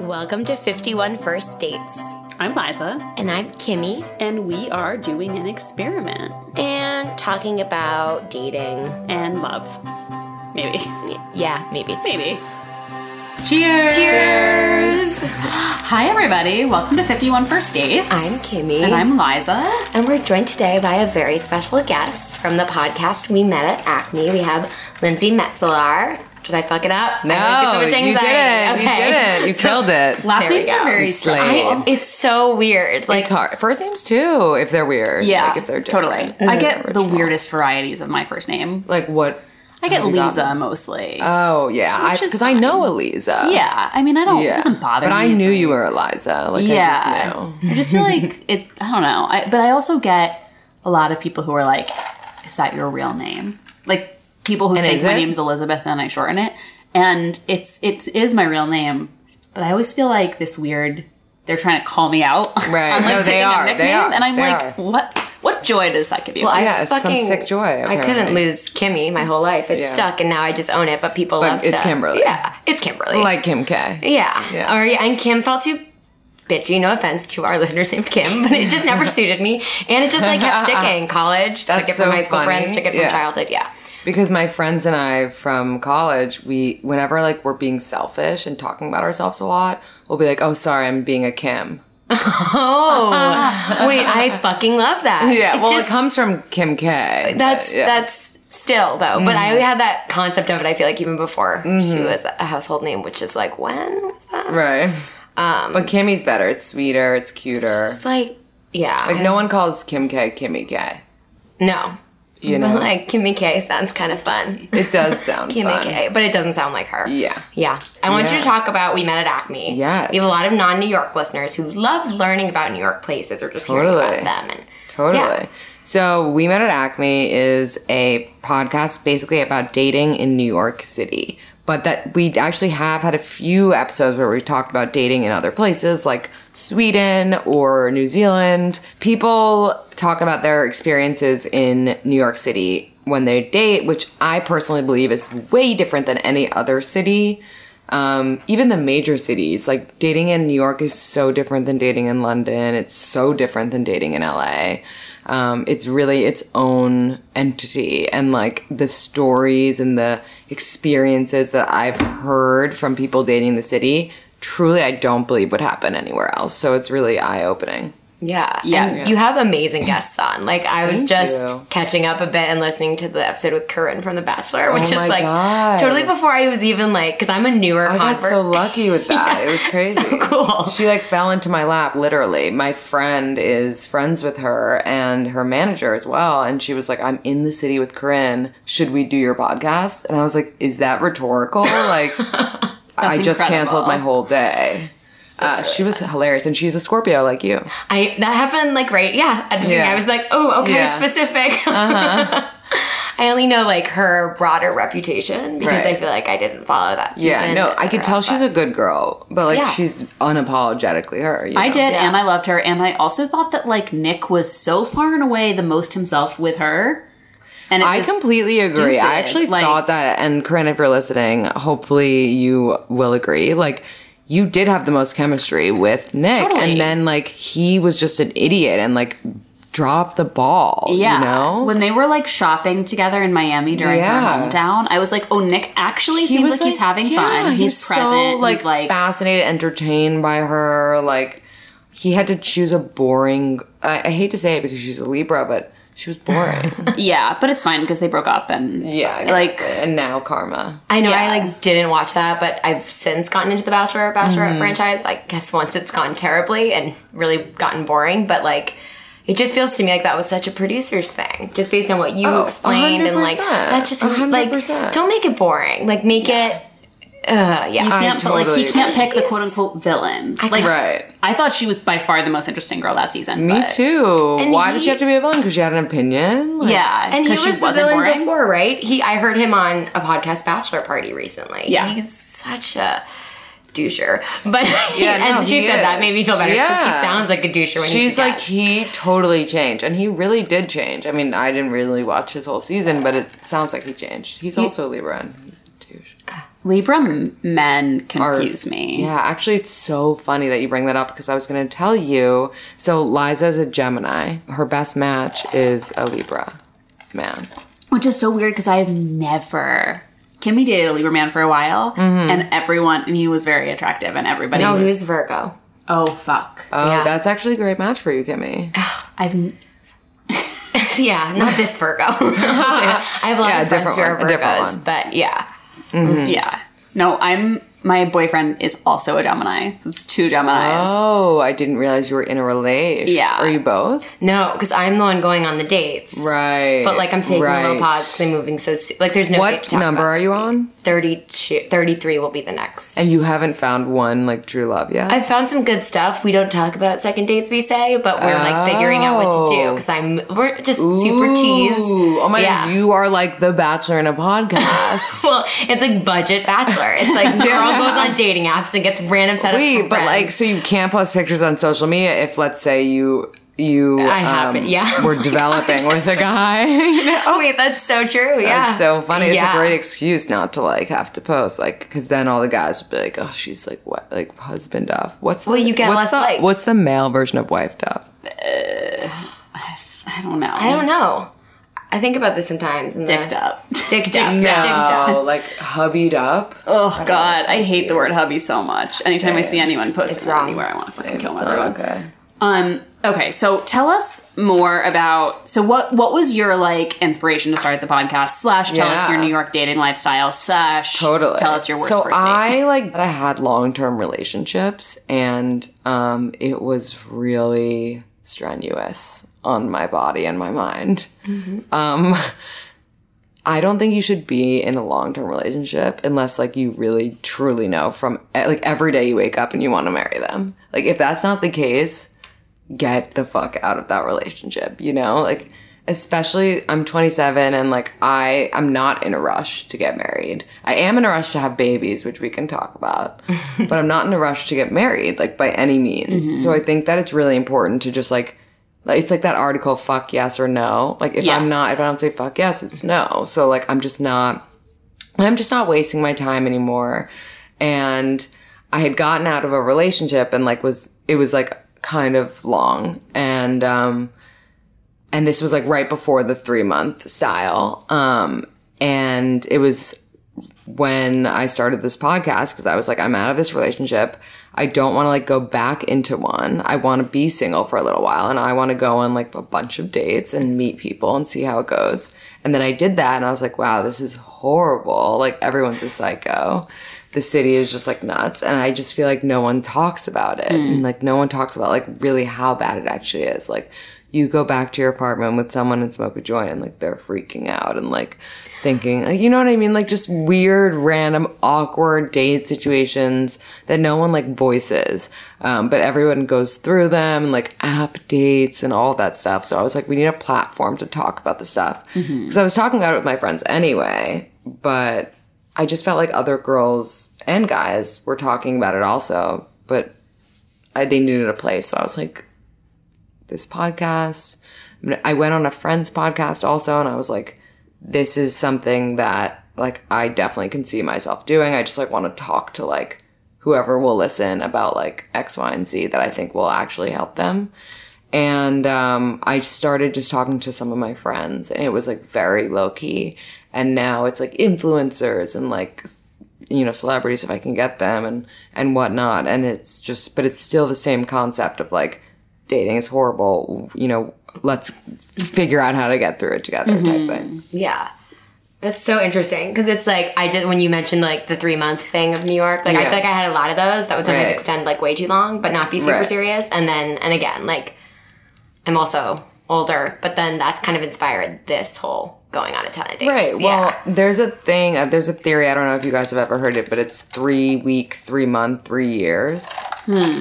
Welcome to 51 First Dates. I'm Liza, And I'm Kimmy, and we are doing an experiment and talking about dating. and love. Maybe. Yeah, maybe. Maybe. Cheers! Cheers! Hi, everybody. Welcome to 51 First Dates. I'm Kimmy. And I'm Liza. And we're joined today by a very special guest from the podcast We Met at Acme. We have Lindsey Metselaar. Did I fuck it up? No, I get so much you didn't. anxiety. You Okay. didn't. You killed it. Last There we names are very You slayed. It's so weird. Like, It's hard. First names too, if they're weird. Yeah, like if they're different. totally. I get the weirdest varieties of my first name. Like what? I get Lisa gotten? mostly. Oh yeah, Which is because I, know Eliza. yeah, I mean, I don't. yeah. It doesn't bother But me. But I if knew you were Eliza. Like yeah, I just knew. I just feel like it. I don't know. I, but I also get a lot of people who are like, "Is that your real name?" Like people who And think my it? name's Elizabeth and I shorten it, and it's it is my real name. But I always feel like this weird. They're trying to call me out. Right. on, like, No, they picking a are. They are. And I'm They like, are. what? What joy does that give you? well, I Yeah, it's some fucking, sick joy, I couldn't lose Kimmy my whole life. It's Yeah. stuck, and now I just own it. But people But love it's to- Kimberly. Yeah, it's Kimberly. Like Kim K. Yeah. Yeah. Or yeah, and Kim felt too bitchy. No offense to our listeners named Kim, but it just never suited me, and it just like kept sticking. College took That's it from so high school funny. friends, took it from Yeah. childhood. Yeah. Because my friends and I from college, we whenever like we're being selfish and talking about ourselves a lot, we'll be like, "Oh, sorry, I'm being a Kim." Oh wait, I fucking love that. Yeah, It well, just- it comes from Kim K. that's but, yeah. that's still though. But I had that concept of it. I feel like even before she was a household name, which is like when was that? right. Um, but Kimmy's better. It's sweeter. It's cuter. It's like yeah, Like no one calls Kim K Kimmy K. no. You But know, like Kimmy K sounds kind of fun. it does sound Kimmy fun. K, but it doesn't sound like her. Yeah. Yeah. I want you to talk about We Met at Acme. Yes. We have a lot of non New York listeners who love learning about New York places or just hearing about them. And Totally. Yeah. So, We Met at Acme is a podcast basically about dating in New York City. But that we actually have had a few episodes where we talked about dating in other places like Sweden or New Zealand. People talk about their experiences in New York City when they date, which I personally believe is way different than any other city. Um, even the major cities, like dating in New York is so different than dating in London. It's so different than dating in LA. Um, it's really its own entity and like the stories and the experiences that I've heard from people dating the city, truly I don't believe would happen anywhere else. So it's really eye opening. yeah. Yeah. Yeah. you have amazing guests on. Like, I was Thank just you. catching up a bit and listening to the episode with Corinne from The Bachelor, oh which is Oh my like God. totally before I was even like, because I'm a newer I got so lucky with that. it was crazy. So cool. She like fell into my lap, literally. My friend is friends with her and her manager as well. And she was like, I'm in the city with Corinne. Should we do your podcast? And I was like, is that rhetorical? Like, I just incredible. canceled my whole day. Uh, she was hilarious. And she's a Scorpio like you. I that happened like right, yeah. At the beginning, Yeah. I was like, oh, okay, Yeah. specific. I only know like her broader reputation because I feel like I didn't follow that. Season, Yeah, no, I could tell she's a good girl, but like Yeah. she's unapologetically her. you I did, Yeah. and I loved her, and I also thought that like Nick was so far and away the most himself with her. And I completely agree. I actually Like, thought that, and Corinne, if you're listening, hopefully you will agree. Like, you did have the most chemistry with Nick, Totally. and then like he was just an idiot and like dropped the ball. Yeah, you know. when they were like shopping together in Miami during Yeah. her hometown, I was like, "Oh, Nick actually He seems was, like, he's having yeah, fun. He's was present. So, like, he's like, fascinated, entertained by her. Like, he had to choose a boring. I, I hate to say it because she's a Libra, but she was boring. yeah, but it's fine because they broke up and yeah, like and now karma. I know I like didn't watch that, but I've since gotten into the Bachelor Bachelorette Mm-hmm. franchise. I guess once it's gone terribly and really gotten boring, but like it just feels to me like that was such a producer's thing, just based on what you Oh, explained and like that's just who- like 100%. don't make it boring. Like make it. Uh, yeah. you can't, but like totally he can't pick the quote unquote villain. like, Right. I thought she was by far the most interesting girl that season. Me but- too. And Why he- did she have to be a villain? Because she had an opinion. Like, Yeah, and he 'cause she was the wasn't villain boring. before, right? He, I heard him on a podcast, Bachelor Party, recently. Yeah. he's such a doucher. But Yeah, and no, she he said that made me feel better because he sounds like a doucher when he's She's a like guest. he totally changed, and he really did change. I mean, I didn't really watch his whole season, but it sounds like he changed. He's also a Libra, and he's a douche. Libra men are- confuse me. Yeah, actually, it's so funny that you bring that up because I was going to tell you. So Liza is a Gemini. Her best match is a Libra man. Which is so weird because I've never. Kimmy dated a Libra man for a while, Mm-hmm. and everyone, and he was very attractive, and everybody No, was, he was Virgo. oh fuck. Oh, Yeah. that's actually a great match for you, Kimmy. I've yeah, not this Virgo. I have a lot Yeah, a of friends different who are one, a different Virgos, but yeah. Mm-hmm. yeah. No, I'm. My boyfriend is also a Gemini. So it's two Geminis. Oh, I didn't realize you were in a relation. Yeah. Are you both? No, because I'm the one going on the dates. Right. But like I'm taking a little right. pause because I'm moving so soon. Like there's no date What to talk number about are you week. on? 32, 33 will be the next. And you haven't found one like true love yet? I've found some good stuff. We don't talk about second dates, we say, but we're like figuring out what to do Oh. because I'm we're just super teased. Oh my Yeah. god, you are like the bachelor in a podcast. Well, it's like budget bachelor. It's like the girl goes on dating apps and gets random setups. Wait, from but friends. like, so you can't post pictures on social media if, let's say, you you I haven't, um, yeah. were developing with a guy. You know? oh wait, that's so true. Yeah, It's so funny. It's Yeah. a great excuse not to like have to post, like, because then all the guys would be like, "Oh, she's like what, like husband up." What's Well, the, you get what's less the, likes. What's the male version of wifed up? I don't know. I don't know. I think about this sometimes. in the- Dicked up. Dicked up. Dicked up. No, like hubbied up. Oh God, I hate the word hubby so much. Anytime I see anyone posting It's that wrong. anywhere, I want to fucking kill It's everyone. not okay. Um. Okay, so tell us more about. So what what was your like inspiration to start the podcast? Slash, tell us your New York dating lifestyle. Slash, Totally. tell us your worst so first date. I like I had long term relationships, and um, it was really strenuous on my body and my mind. Um, I don't think you should be in a long term relationship unless like you really truly know from eh, like every day you wake up and you want to marry them. Like if that's not the case, get the fuck out of that relationship, you know? Like especially I'm 27 and like I I'm not in a rush to get married. I am in a rush to have babies, which we can talk about. but I'm not in a rush to get married like by any means. So I think that it's really important to just like it's like that article fuck yes or no. Like if Yeah. I'm not if I don't say fuck yes, it's no. So like I'm just not I'm just not wasting my time anymore. And I had gotten out of a relationship and like was it was like kind of long and um and this was like right before the 3 month style. Um and it was when I started this podcast because I was like I'm out of this relationship. I don't want to like go back into one. I want to be single for a little while and I want to go on like a bunch of dates and meet people and see how it goes. And then I did that and I was like, wow, this is horrible. Like everyone's a psycho. The city is just like nuts. And I just feel like no one talks about it. Hmm. And like no one talks about like really how bad it actually is. Like you go back to your apartment with someone and smoke a joint and like they're freaking out and like thinking like you know what I mean? Like just weird, random, awkward date situations that no one like voices. Um, but everyone goes through them and like app dates and all that stuff. So I was like, we need a platform to talk about the stuff. Because I was talking about it with my friends anyway, but I just felt like other girls and guys were talking about it also, but I, they needed a place. So I was like, this podcast. I went on a friend's podcast also, and I was like, this is something that like I definitely can see myself doing. I just like want to talk to like whoever will listen about like X, Y, and Z that I think will actually help them. And um, I started just talking to some of my friends, and it was like very low key. And now it's like influencers and like you know celebrities if I can get them and and whatnot. And it's just, but it's still the same concept of like dating is horrible. You know, let's figure out how to get through it together type thing. Yeah. That's so interesting because it's like I just when you mentioned like the three month thing of New York, like I feel like I had a lot of those that would sometimes Right. extend like way too long, but not be super Right. serious. And then and again, like I'm also older, but then that's kind of inspired this whole going on a ton of dates. Right. Well, yeah. there's a thing. Uh, there's a theory. I don't know if you guys have ever heard it, but it's three week, three month, three years. Hmm.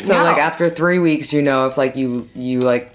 So no. like after three weeks, you know if like you you like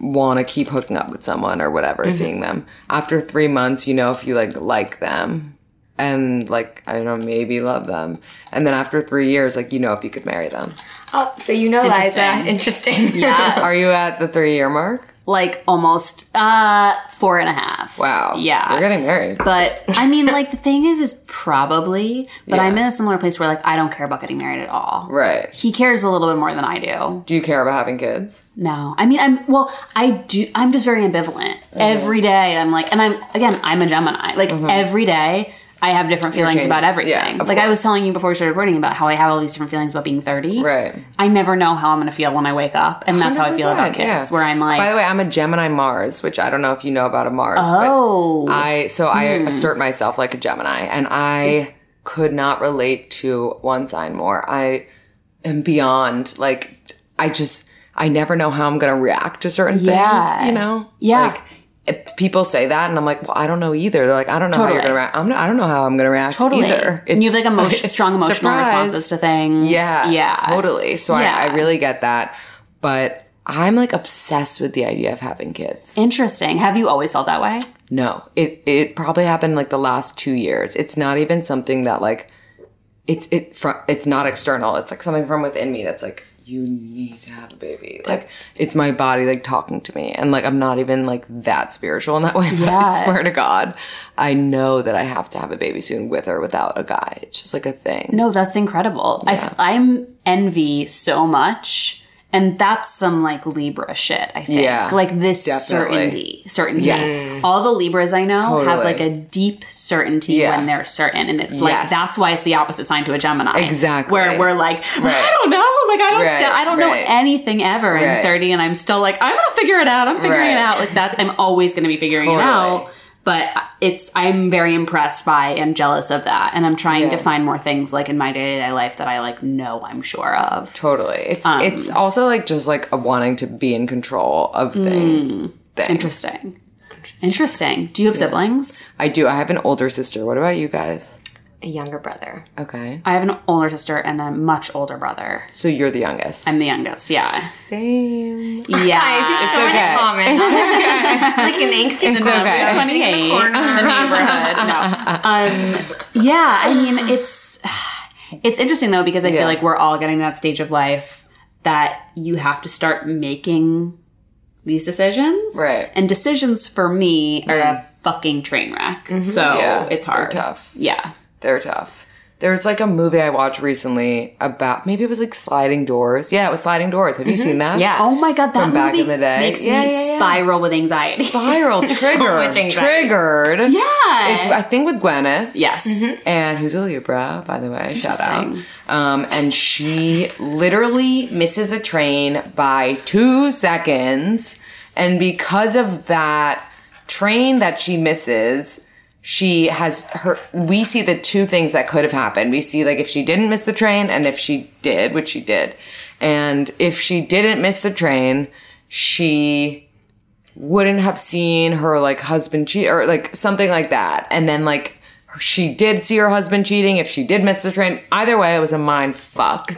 want to keep hooking up with someone or whatever, mm-hmm. seeing them. After three months, you know if you like like them and like I don't know maybe love them. And then after three years, like you know if you could marry them. Oh, so you know Liza. Interesting. Interesting. Yeah. Are you at the three year mark? Like almost uh four and a half. Wow. Yeah. You're getting married. But I mean, like the thing is, is probably. But Yeah. I'm in a similar place where like I don't care about getting married at all. right. He cares a little bit more than I do. Do you care about having kids? No, I mean, I'm well. I do. I'm just very ambivalent. Every day, I'm like, and I'm again, I'm a Gemini. Like every day, I have different feelings about everything. Yeah, like I was telling you before we started recording about how I have all these different feelings about being 30. Right. I never know how I'm going to feel when I wake up, and that's how I feel about 100%, kids. yeah. Where I'm like, By the way, I'm a Gemini Mars, which I don't know if you know about a Mars. oh, But I so I hmm. assert myself like a Gemini, and I could not relate to one sign more. I am beyond like I just I never know how I'm gonna react to certain Yeah. things. You know? Yeah. Like, people say that, and I'm like, well, I don't know either. They're like, I don't know how Totally. you're gonna react. I'm not, I don't know how I'm gonna react totally. either. and you have like emotion, strong emotional Surprise. responses to things. Yeah, yeah, totally. So Yeah. I, I really get that, but I'm like obsessed with the idea of having kids. Interesting. Have you always felt that way? No, it it probably happened like the last two years. It's not even something that like it's it from it's not external. It's like something from within me that's like you need to have a baby. Like it's my body like talking to me, and like I'm not even like that spiritual in that way. But Yeah. I swear to God, I know that I have to have a baby soon, with or without a guy. It's just like a thing. No, that's incredible. I, I'm envy so much. And that's some like Libra shit, I think. Yeah, like this definitely. certainty. Certainty. Yes. Mm. All the Libras I know have like a deep certainty Yeah. when they're certain. And it's like Yes. that's why it's the opposite sign to a Gemini. Exactly. Where we're like, Right. I don't know. Like I don't Right, I don't know anything ever in Right. 30 and I'm still like, I'm gonna figure it out. I'm figuring it out. Like that's I'm always gonna be figuring it out. But it's I'm very impressed by and jealous of that. And I'm trying to find more things like in my day to day life that I like know I'm sure of. Totally. It's Um, it's also like just like a wanting to be in control of things. thing. Hmm. Interesting. Interesting. Do you have siblings? I do. I have an older sister. What about you guys? A younger brother. Okay. I have an older sister and a much older brother. So you're the youngest. I'm the youngest, yeah. Same. Yeah. Guys, you have so okay. much in common. like an angsty It's mom. okay. 28 in the corner. the neighborhood. No. Um, yeah, I mean, it's it's interesting though because I Yeah. feel like we're all getting that stage of life that you have to start making these decisions. Right. And decisions for me are a fucking train wreck. So Yeah, it's they're hard. tough. Yeah. They're tough. There was like a movie I watched recently about maybe it was like sliding doors. Yeah, it was sliding doors. Have you seen that? Yeah. Oh my god, that From back in the day. makes Yeah, me yeah, yeah. spiral with anxiety. Spiral triggered. much anxiety. triggered. yeah. It's I think with Gwyneth. yes. And who's a Libra, by the way, shout out. Um, and she literally misses a train by two seconds. And because of that train that she misses, she has her, we see the two things that could have happened. We see like if she didn't miss the train and if she did, which she did. And if she didn't miss the train, she wouldn't have seen her like husband cheat or like something like that. And then like she did see her husband cheating. If she did miss the train, either way, it was a mind fuck.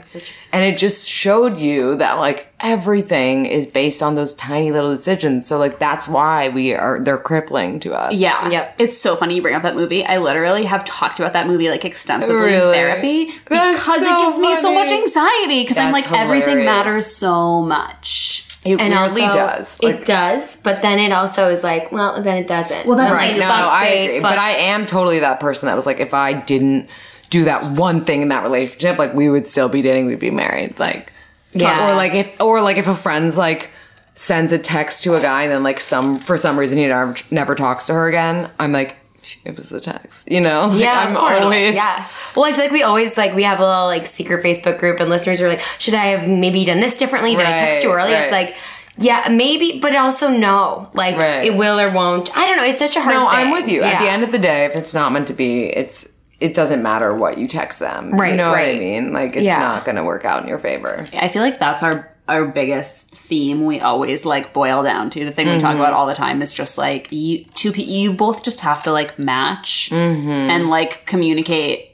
And it just showed you that like everything is based on those tiny little decisions. So like that's why we are they're crippling to us. Yeah. Yep. It's so funny you bring up that movie. I literally have talked about that movie like extensively in therapy That's because so it gives me so much anxiety because I'm That's like everything matters so much. It And really also, does. it does, but then it also is like, well, then it doesn't. Well, that's Right. Like, No, fuck I fate, agree. But I am totally that person that was like, if I didn't do that one thing in that relationship, like we would still be dating, we'd be married. Like, Yeah. Or like if, or like if a friend's like sends a text to a guy and then like some, for some reason he never, never talks to her again, I'm like, it was the text, you know? Like, Yeah, I'm of course. always, Yeah. Well, I feel like we always like we have a little like secret Facebook group, and listeners are like, "Should I have maybe done this differently? Did I text you Right, early?" It's like, yeah, maybe, but also no. Like Right. it will or won't. I don't know. It's such a hard. No, thing. I'm with you. At the end of the day, if it's not meant to be, it's, it doesn't matter what you text them. Right, You know what I mean? Like it's Yeah. not going to work out in your favor. I feel like that's our our biggest theme we always like boil down to the thing we talk Mm-hmm. about all the time is just like you two you both just have to like match and like communicate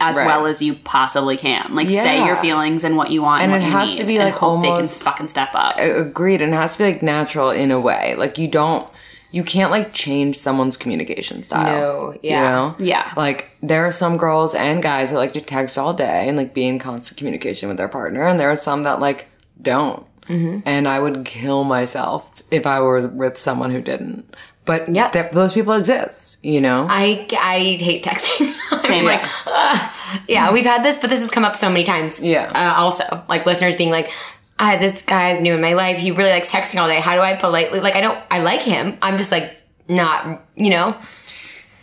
as Mm-hmm. Right. well as you possibly can like say your feelings and what you want and, And it you has to be, like, hope they can fucking step up agreed and it has to be like natural in a way like you don't you can't like change someone's communication style No, yeah. you know Yeah. like there are some girls and guys that like to text all day and like be in constant communication with their partner and there are some that like don't and I would kill myself if I were with someone who didn't. But Yep. th- those people exist, you know. I, I hate texting. I'm Same. like, "Ugh." yeah, we've had this, but this has come up so many times. Yeah. Uh, also, like listeners being like, I this guy's new in my life. He really likes texting all day. How do I politely like? I don't. I like him. I'm just like not. You know,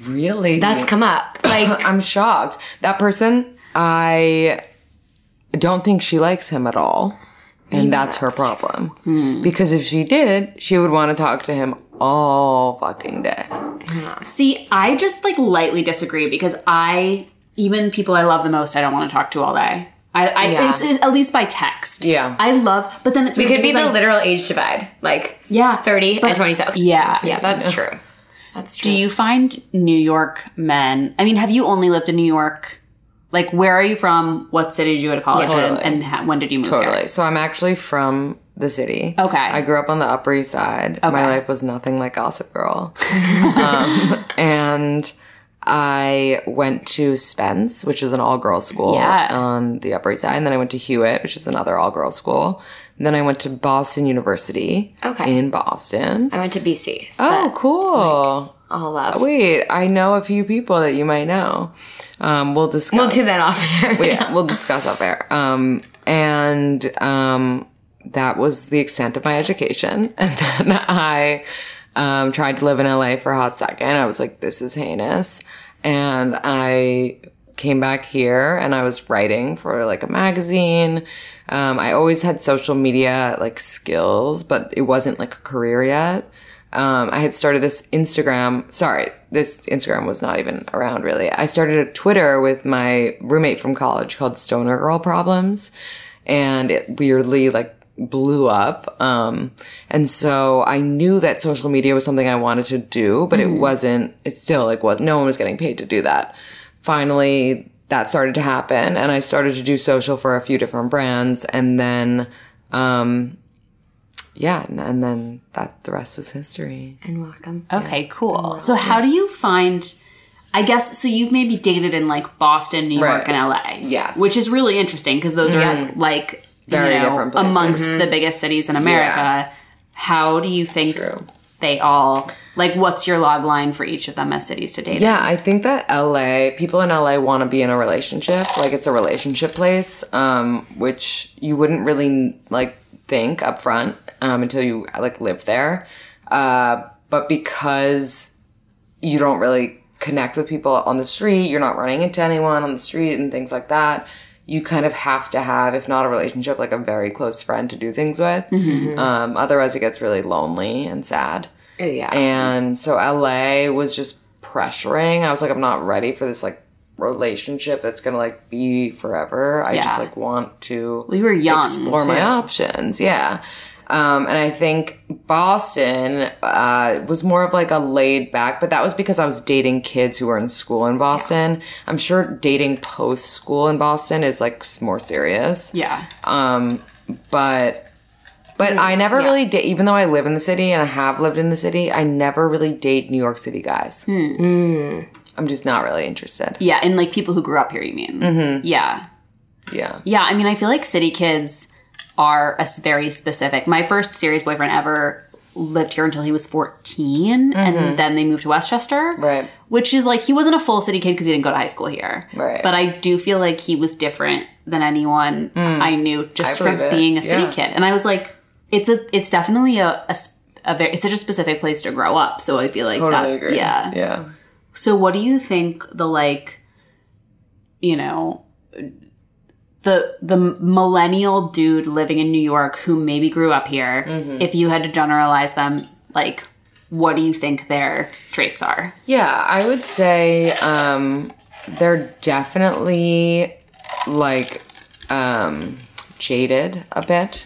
really, that's come up. Like, I'm shocked. That person, I don't think she likes him at all. And that's her problem. Because if she did, she would want to talk to him all fucking day. See, I just like lightly disagree because I even people I love the most, I don't want to talk to all day. I, I Yeah. it's, it's at least by text. Yeah. I love, but then it's we could be the like, literal age divide, like yeah, thirty but- and twenty seven. Yeah, yeah, that's true. That's true. Do you find New York men? I mean, have you only lived in New York? Like, where are you from? What city did you go to college Yeah, in? And ha- when did you move to? Totally. here? So I'm actually from the city. Okay. I grew up on the Upper East Side. Okay. My life was nothing like Gossip Girl. um, and I went to Spence, which is an all girls school Yeah. on the Upper East Side. And then I went to Hewitt, which is another all girls school. And then I went to Boston University. Okay. In Boston. I went to BC. So Oh, cool. All love. Wait, I know a few people that you might know. Um, we'll discuss. We'll do that off air. yeah, we'll discuss off air. Um, and um, that was the extent of my education. And then I um, tried to live in LA for a hot second. I was like, this is heinous. And I came back here and I was writing for like a magazine. Um, I always had social media like skills, but it wasn't like a career yet. Um, I had started this Instagram. Sorry, this Instagram was not even around really. I started a Twitter with my roommate from college called Stoner Girl Problems, and it weirdly like blew up. Um, and so I knew that social media was something I wanted to do, but it wasn't. It still like was no one was getting paid to do that. Finally, that started to happen, and I started to do social for a few different brands, and then. Um, yeah, and, and then that the rest is history. and welcome. Okay, cool. So, how do you find? I guess so. You've maybe dated in like Boston, New York, Right. and LA. Yes. which is really interesting because those are like Very you know, different places. Mm-hmm. amongst the biggest cities in America. How do you think True. they all like? What's your log line for each of them as cities to date? in? Yeah, I think that LA people in LA want to be in a relationship, like it's a relationship place, um, which you wouldn't really like think up front um, until you like live there. Uh, but because you don't really connect with people on the street, you're not running into anyone on the street and things like that. You kind of have to have, if not a relationship, like a very close friend to do things with. Um, otherwise, it gets really lonely and sad. Oh, yeah. And so LA was just pressuring. I was like, I'm not ready for this like relationship that's gonna like be forever. I just like want to We were young, explore my too. options. Yeah. Um, and I think Boston uh, was more of like a laid back, but that was because I was dating kids who were in school in Boston. I'm sure dating post school in Boston is like more serious. yeah. Um, but but I never really date. Even though I live in the city and I have lived in the city, I never really date New York City guys. I'm just not really interested. Yeah, and like people who grew up here, you mean? Mm-hmm. Yeah. Yeah. Yeah, I mean, I feel like city kids are a very specific. My first serious boyfriend ever lived here until he was 14, and then they moved to Westchester. Mm-hmm. Right. Which is like, he wasn't a full city kid because he didn't go to high school here. Right. But I do feel like he was different than anyone I knew just I from it. being a city Yeah. kid. And I was like, it's a, it's definitely a, a very, it's such a specific place to grow up. So I feel like Totally that, agree. yeah. Yeah. So what do you think the like you know the the millennial dude living in New York who maybe grew up here if you had to generalize them like what do you think their traits are? Yeah, I would say um, they're definitely like um, jaded a bit.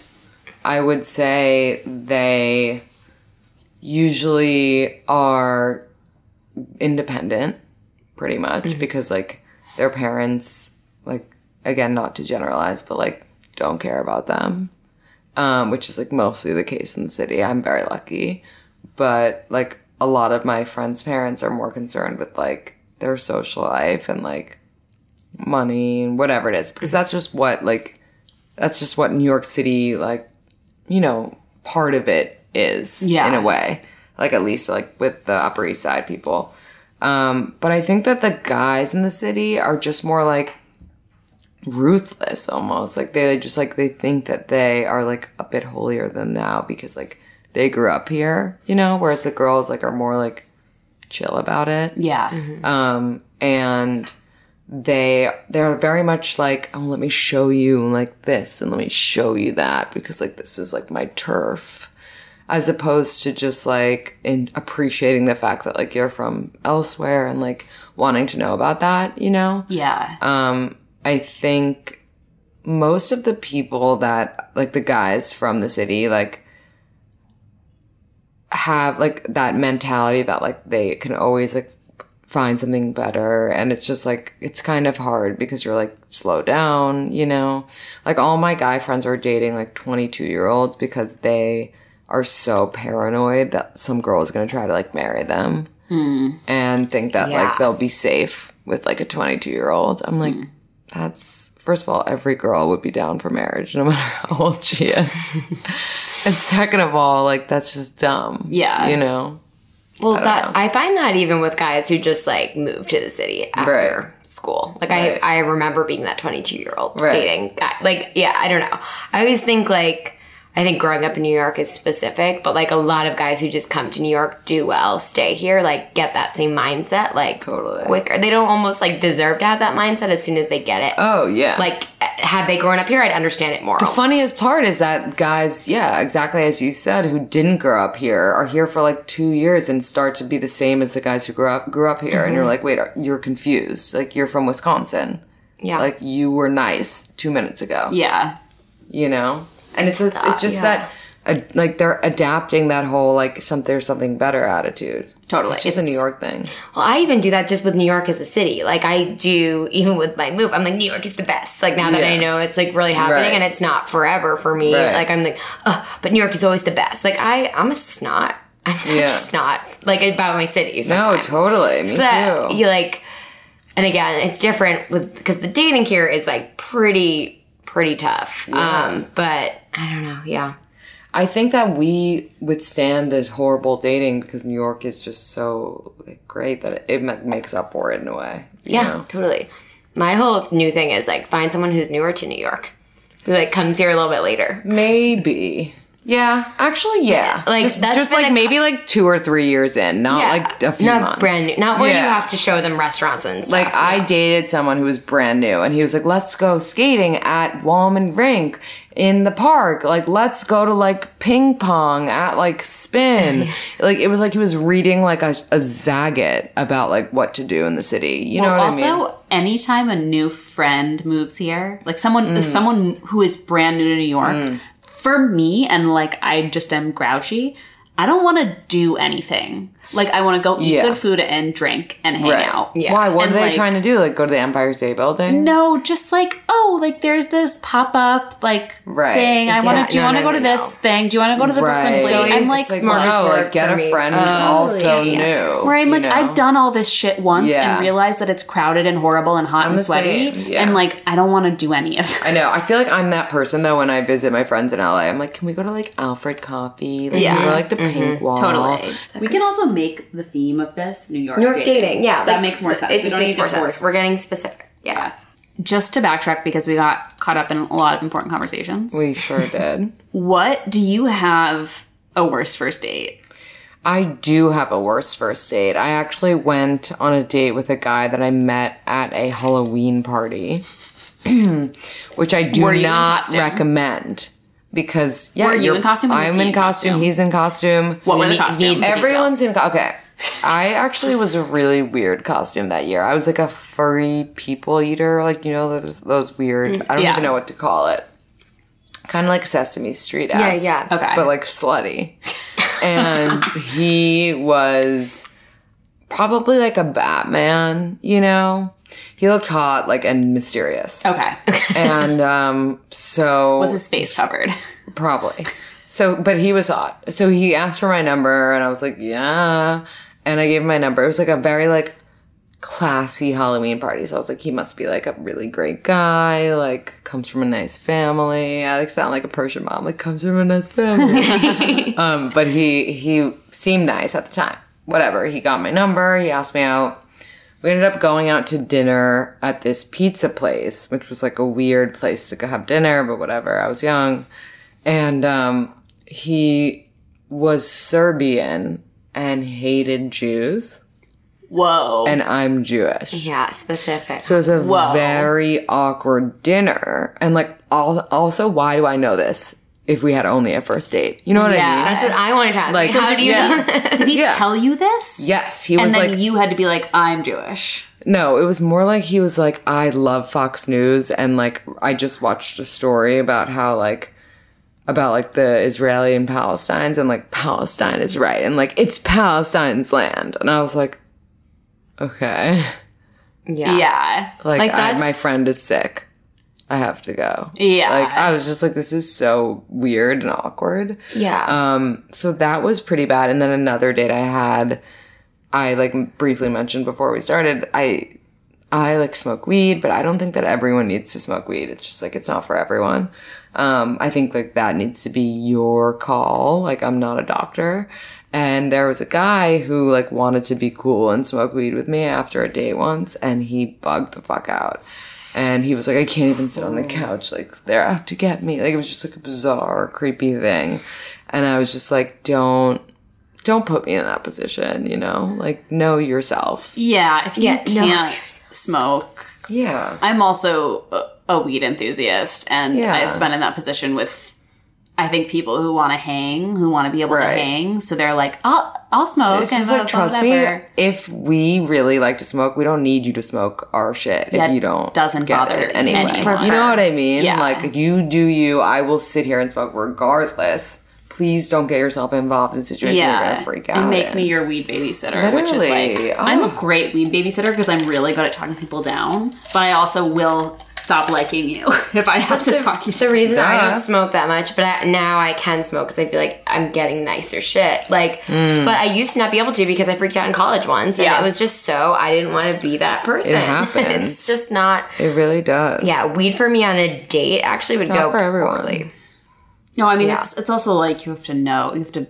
I would say they usually are independent, pretty much, because like their parents, like again, not to generalize, but like don't care about them, um, which is like mostly the case in the city. I'm very lucky, but like a lot of my friends' parents are more concerned with like their social life and like money and whatever it is, because that's just what like that's just what New York City like you know, part of it is Yeah. in a way. Like at least like with the Upper East Side people. Um, but I think that the guys in the city are just more like ruthless almost. Like they just like they think that they are like a bit holier than thou because like they grew up here, you know, whereas the girls like are more like chill about it Yeah. um, and they they're very much like oh let me show you like this and let me show you that because like this is like my turf as opposed to just like in appreciating the fact that like you're from elsewhere and like wanting to know about that you know Yeah. um i think most of the people that like the guys from the city like have like that mentality that like they can always like find something better. And it's just like it's kind of hard because you're like slow down you know? Like all my guy friends are dating like 22 year olds because they are so paranoid that some girl is going to try to like marry them hmm. and think that Yeah. like they'll be safe with like a 22 year old i'm like hmm. That's first of all every girl would be down for marriage no matter how old she is and second of all like that's just dumb Yeah. you know Well, don't that know. I find that even with guys who just like move to the city after Right. school. Like Right. I, I remember being that 22 year old Right. dating guy. Like, yeah, I don't know. I always think like, I think growing up in New York is specific, but like a lot of guys who just come to New York do well, stay here, like get that same mindset, like Totally. quicker. They don't almost like deserve to have that mindset as soon as they get it. oh yeah like had they grown up here, I'd understand it more. The funniest part is that guys, yeah, exactly as you said, who didn't grow up here are here for like two years and start to be the same as the guys who grew up grew up here, and you're mm-hmm. like, wait, you're confused. Like you're from Wisconsin. yeah. Like you were nice two minutes ago. yeah. You know, and it's it's, uh, just yeah. that. Uh, like they're adapting that whole like some there's something better attitude. Totally. It's just a New York thing. Well, I even do that just with New York as a city. Like I do even with my move. I'm like New York is the best. Like now that I know it's like really happening Right. and it's not forever for me. Right. Like I'm like, oh, but New York is always the best. Like I, I'm a snot. I'm such Yeah. a snot. Like about my city. No, totally. Me So that too. you like, and again, it's different with because the dating here is like pretty, pretty tough. Um, but I don't know. Yeah. I think that we withstand the horrible dating because New York is just so like, great that it, ma- makes up for it in a way. Yeah, know? totally. My whole new thing is like find someone who's newer to New York, who like comes here a little bit later. Maybe. Yeah, actually, yeah. Like, just, that's just like a- maybe like two or three years in, not like a few not months. brand new, not where you have to show them restaurants and stuff. Like I dated someone who was brand new, and he was like, "Let's go skating at Wollman Rink in the park. Like, let's go to like ping pong at like Spin. like it was like he was reading like a, a Zagat about like what to do in the city. You know Well, what also, I mean? anytime a new friend moves here, like someone, Mm. someone who is brand new to New York, for me, and like I just am grouchy. I don't want to do anything. Like I want to go eat Yeah. good food and drink and hang Right. out. Yeah. Why? What And, are they like- trying to do? Like go to the Empire State Building? No, just like oh, like there's this pop up like Right. thing. I want to. Yeah, do you no, want to no, go to no, this thing? Do you want to go to the Brooklyn Right. Flea? always I'm like, like Well, no, smorgasbord like get a friend Oh, also yeah, yeah. new. where I'm you like, know? I've done all this shit once Yeah. and realized that it's crowded and horrible and hot and sweaty, yeah. and like I don't want to do any of it. I know. I feel like I'm that person though when I visit my friends in LA. I'm like, can we go to like Alfred Coffee? Like, Yeah. Can we go to, like the Pink Wall? Totally. We can also make the theme of this New York. New York dating, yeah, that like, makes more sense. It We just don't makes need more sense. We're getting specific. Yeah. Yeah. Just to backtrack because we got caught up in a lot of important conversations. We sure did. What do you have a worst first date? I do have a worse first date. I actually went on a date with a guy that I met at a Halloween party, which I do Were you in not recommend because yeah, Were you in costume I'm in costume. costume? He's in costume. What were the costumes? Everyone's in co- okay. I actually was a really weird costume that year. I was like a furry people eater, like you know those those weird. Mm-hmm. I don't Yeah. even know what to call it. Kind of like Sesame Street. Yeah, yeah. Okay. But like slutty, and he was probably like a Batman. You know, he looked hot, like and mysterious. Okay. And um, so Was his face covered? Probably. So, but he was hot. So he asked for my number, and I was like, yeah. And I gave him my number. It was like a very like classy Halloween party. So I was like, he must be like a really great guy, like comes from a nice family. I like sound like a Persian mom, like comes from a nice family. um, but he he seemed nice at the time. Whatever. He got my number. He asked me out. We ended up going out to dinner at this pizza place, which was like a weird place to go have dinner, but whatever. I was young. And um, he was Serbian and hated Jews, Whoa. and I'm Jewish. Yeah, specific. So it was a Whoa. very awkward dinner. And like, also, why do I know this if we had only a first date? You know what I Yeah. mean? That's what I wanted to ask. Like, how do you yeah. Did he yeah. tell you this? yes, he And was then like, you had to be like, I'm Jewish. no, it was more like he was like, I love Fox News. And like, I just watched a story about how like, about like the Israeli and Palestinians and like Palestine is right and like it's Palestine's land. And I was like, okay. Yeah. Yeah. Like, Like, I, my friend is sick. I have to go. Yeah. Like I was just like, this is so weird and awkward. Yeah. Um, so that was pretty bad. And then another date I had, I like briefly mentioned before we started, I I like smoke weed, but I don't think that everyone needs to smoke weed. It's just like it's not for everyone. Um, I think like that needs to be your call. Like I'm not a doctor. And there was a guy who like wanted to be cool and smoke weed with me after a date once, and he bugged the fuck out. And he was like, I can't even sit on the couch. Like they're out to get me. Like it was just like a bizarre, creepy thing. And I was just like, don't, don't put me in that position. You know, like know yourself. Yeah. If you Yeah, can't smoke, Yeah. I'm also a, a weed enthusiast, and Yeah. I've been in that position with. I think people who want to hang, who want to be able Right. to hang, so they're like, "I'll, I'll smoke." And like trust whatever. me. If we really like to smoke, we don't need you to smoke our shit. That if you don't, doesn't get bother it anyway. anyone. You know what I mean? Yeah. Like you do you. I will sit here and smoke regardless. Please don't get yourself involved in situations you're gonna freak out. and make in. me your weed babysitter, which is Literally. like I'm a Oh. great weed babysitter because I'm really good at talking people down, but I also will stop liking you if I have to talk you. the reason I don't smoke that much, but I, now I can smoke because I feel like I'm getting nicer shit. Like, Hmm. but I used to not be able to because I freaked out in college once, and Yeah. it was just so I didn't want to be that person. It happens. it's just not. It really does. Yeah, weed for me on a date actually would not go for everyone. poorly. No, I mean Yeah. it's it's also like you have to know you have to.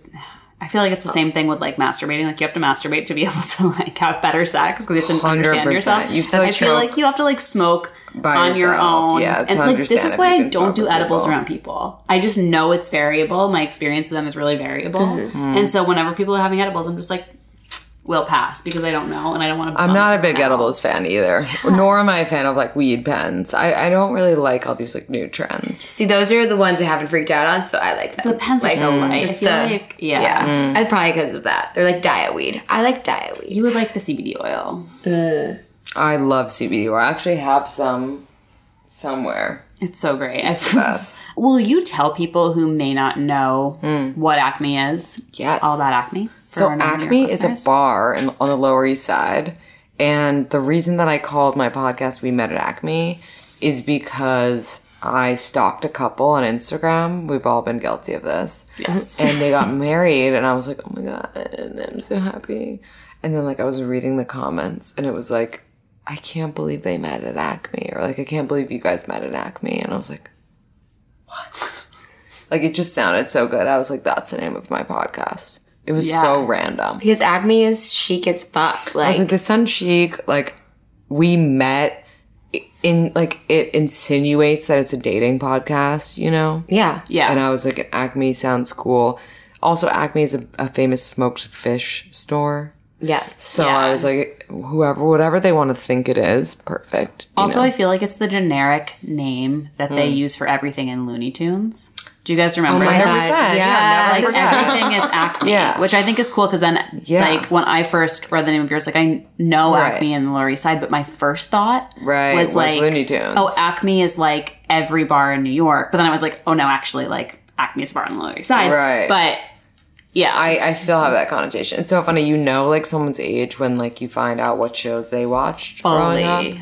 I feel like it's the same thing with like masturbating. Like you have to masturbate to be able to like have better sex because you have to understand 100%. yourself. You have to, I feel like you have to like smoke on your own. Yeah, to and like this understand is why I don't do edibles people. around people. I just know it's variable. My experience with them is really variable, Mm-hmm. and so whenever people are having edibles, I'm just like, we'll pass because I don't know and I don't want to. I'm not a big edibles fan either. Nor am I a fan of like weed pens. I, I don't really like all these like new trends. See, those are the ones I haven't freaked out on, so I like them. The pens are so mm. light. I Just feel the, like yeah. yeah, mm. I'd probably because of that. They're like diet weed. I like diet weed. You would like the CBD oil. I love CBD oil. I actually have some somewhere. It's so great. I Yes. Will you tell people who may not know hmm. what Acme is? Yes. All about Acme? So our non-New York Acme is a bar in, on the Lower East Side, and the reason that I called my podcast "We Met at Acme" is because I stalked a couple on Instagram. We've all been guilty of this. Yes. and they got married, and I was like, "Oh my god, I'm so happy." And then like I was reading the comments, and it was like, "I can't believe they met at Acme," or like, "I can't believe you guys met at Acme," and I was like, "What?" like it just sounded so good. I was like, "That's the name of my podcast." It was Yeah. so random. Because Acme is chic as fuck. I Like, was like, the sun chic, like we met in like it insinuates that it's a dating podcast, you know? yeah, Yeah. And I was like, Acme sounds cool. Also, Acme is a, a famous smoked fish store. yes. So Yeah. I was like, whoever, whatever they want to think it is, perfect. also, know? I feel like it's the generic name that they mm. use for everything in Looney Tunes. Do you guys remember? Oh my that? God, 100%, yeah, yeah, never Like everything is Acme, Yeah. which I think is cool because then, Yeah. like when I first read the name of yours, like I know Right. Acme and the Lower East Side, but my first thought Right, was was like Looney Tunes. Oh, Acme is like every bar in New York, but then I was like, oh no, actually, like Acme is a bar on the Lower East Side, Right. But yeah, I, I still have that connotation. It's so funny, you know, like someone's age when like you find out what shows they watched fully.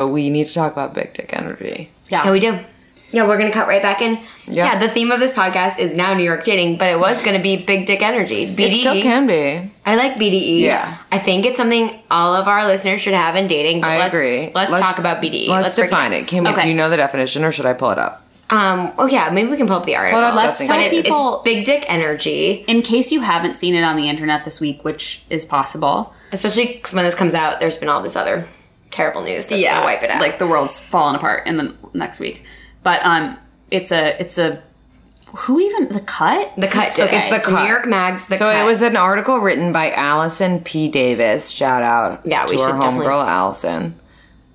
But we need to talk about big dick energy. Yeah. Yeah, we do. Yeah, we're gonna cut right back in. Yeah. Yeah, the theme of this podcast is now New York dating, but it was gonna be big dick energy. BDE. It still can be. I like BDE. Yeah. I think it's something all of our listeners should have in dating. but I let's- agree. Let's, talk about BDE. Let's, break define it. Can we, Okay. Do you know the definition or should I pull it up? Um. Oh yeah, maybe we can pull up the article. up, Let's Justin. tell But it's, people it's big dick energy, in case you haven't seen it on the internet this week, which is possible. especially because when this comes out, there's been all this other terrible news that's gonna wipe it out. Like the world's falling apart in the next week. But um it's a it's a who even the cut? the cut did Okay, it's the New cut. York Mags. The so cut. it was an article written by Allison P. Davis. Shout out Yeah, we to our homegirl Allison.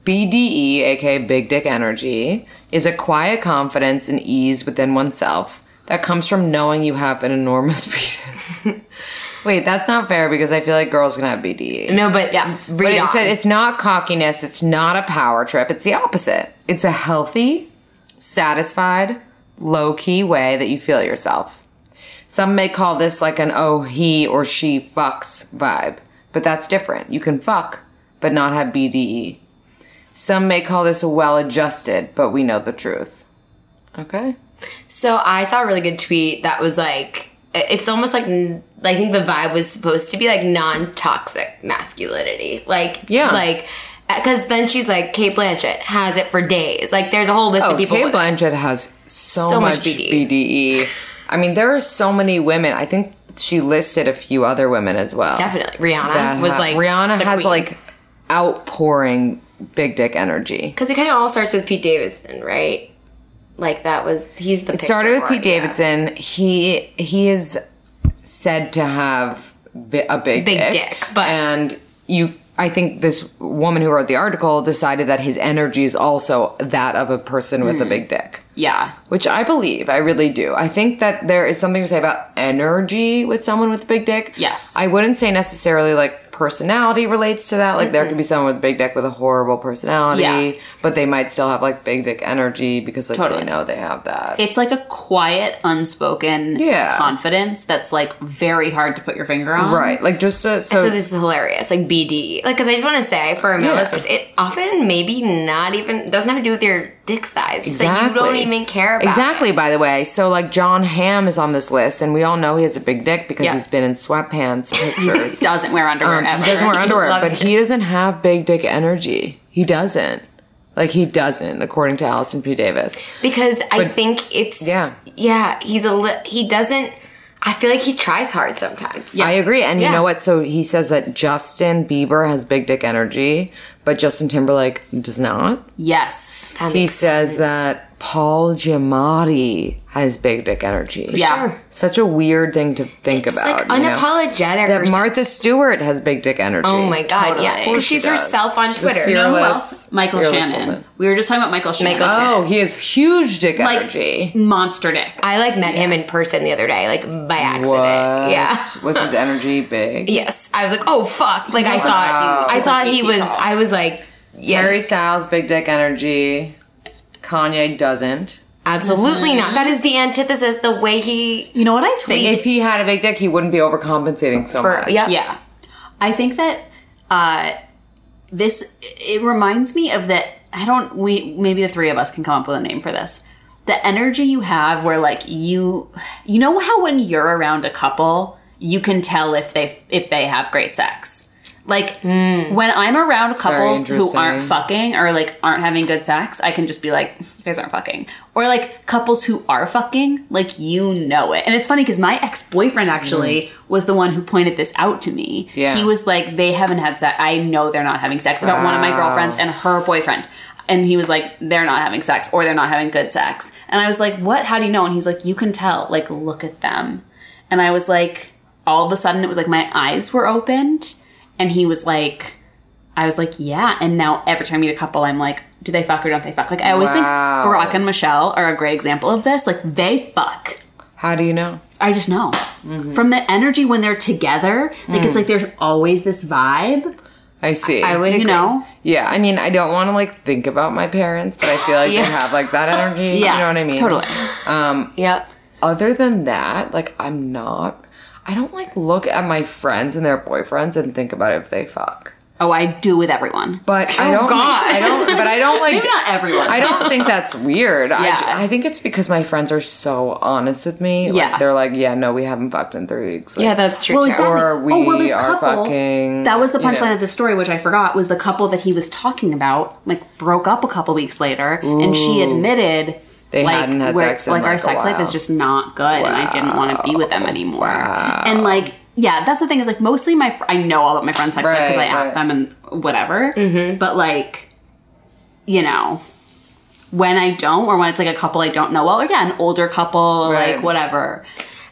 BDE, aka Big Dick Energy, is a quiet confidence and ease within oneself that comes from knowing you have an enormous penis. Wait, that's not fair because I feel like girls can have BDE. no, but Yeah. read But it on. said it's not cockiness, it's not a power trip, it's the opposite. It's a healthy, satisfied, low key way that you feel yourself. Some may call this like an oh, he or she fucks vibe, but that's different. You can fuck, but not have BDE. Some may call this a well adjusted, but we know the truth. Okay? So I saw a really good tweet that was like, it's almost like I think the vibe was supposed to be like non-toxic masculinity, like Yeah. like uh, because then she's like Cate Blanchett has it for days. Like there's a whole list Oh, of people. Cate Blanchett has so, So much much, BDE. BDE. I mean, there are so many women. I think she listed a few other women as well. Definitely, Rihanna was have- like Rihanna has queen. like outpouring big dick energy. because it kind of all starts with Pete Davidson, right? Like that was he's the. It started with Pete Davidson. He he is said to have a big Big dick, dick, but- and you. I think this woman who wrote the article decided that his energy is also that of a person with Hmm. a big dick. Yeah. Which I believe, I really do. I think that there is something to say about energy with someone with a big dick. Yes. I wouldn't say necessarily like personality relates to that. Like there could be someone with a big dick with a horrible personality, Yeah. but they might still have like big dick energy because like Totally. they know they have that. It's like a quiet, unspoken Yeah. confidence that's like very hard to put your finger on. right. Like just to, so, So this is hilarious, like BD. Like, because I just want to say for a male Yeah. listeners, it often maybe not even doesn't have to do with your dick size. Just that you don't even care about. Exactly, it. by the way. So like Jon Hamm is on this list and we all know he has a big dick because Yeah. he's been in sweatpants pictures. Doesn't wear underwear Um, he doesn't wear underwear, loves but he doesn't have big dick energy. He doesn't. Like he doesn't, according to Allison P. Davis. because I think it's Yeah. yeah. He's a li- he doesn't. I feel like he tries hard sometimes. Yeah. I agree. And you know what? So he says that Justin Bieber has big dick energy, but Justin Timberlake does not. Yes. He says sense. that Paul Giamatti has big dick energy. Yeah. Sure. Such a weird thing to think It's about. like you know? unapologetic. That Martha Stewart has big dick energy. Oh my god, Totally. yeah. Because course she she's herself on She's Twitter. fearless- You know who else? Michael Shannon. woman. We were just talking about Michael Shannon. Michael Oh, he has huge dick like energy. monster dick. I like met him in person the other day, like by accident. What? Yeah. Was his energy big? Yes. I was like, oh fuck. Like I thought huge. I thought he was tall. I was like yeah, Harry Styles, big dick energy. Kanye doesn't. absolutely not. That is the antithesis, the way he You know what I think? If he had a big dick, he wouldn't be overcompensating so for much. yeah. Yeah. I think that uh this it reminds me of that I don't we maybe the three of us can come up with a name for this. The energy you have where like you you know how when you're around a couple, you can tell if they if they have great sex. Like when I'm around couples who aren't fucking or like aren't having good sex, I can just be like, you guys aren't fucking. Or like couples who are fucking, like you know it. And it's funny because my ex boyfriend actually was the one who pointed this out to me. Yeah. He was like, they haven't had sex. I know they're not having sex about one of my girlfriends and her boyfriend. And he was like, they're not having sex or they're not having good sex. And I was like, what? How do you know? And he's like, you can tell. Like, look at them. And I was like, all of a sudden, it was like my eyes were opened. And he was like, I was like, yeah. And now every time I meet a couple, I'm like, do they fuck or don't they fuck? Like I always think Barack and Michelle are a great example of this. Like they fuck. How do you know? I just know. Mm-hmm. From the energy when they're together, like Mm. it's like there's always this vibe, I see. I would agree. know? Yeah, I mean, I don't want to like think about my parents, but I feel like Yeah. they have like that energy. Yeah. you know what I mean? Totally. Yep. Other than that, like, I'm not. I don't like look at my friends and their boyfriends and think about if they fuck. Oh, I do with everyone. But I oh, don't. God. I don't. But I don't like. Maybe not everyone. I don't think that's weird. I, Yeah. ju- I think it's because my friends are so honest with me. Like, Yeah. they're like, yeah, no, we haven't fucked in three weeks. Like, Yeah, that's true. Well, exactly. Or we oh, well, this are couple, fucking, That was the you know. punchline of the story, which I forgot, was the couple that he was talking about, like, broke up a couple weeks later, and she admitted They like, hadn't had sex in, like, our sex life is just not good, and I didn't want to be with them anymore. And like, yeah, that's the thing is like mostly my fr- I know all about my friends' sex life because I Right, ask right. them and whatever. Mm-hmm. But like, you know. When I don't, or when it's like a couple I don't know well, or yeah, an older couple, Right. like whatever.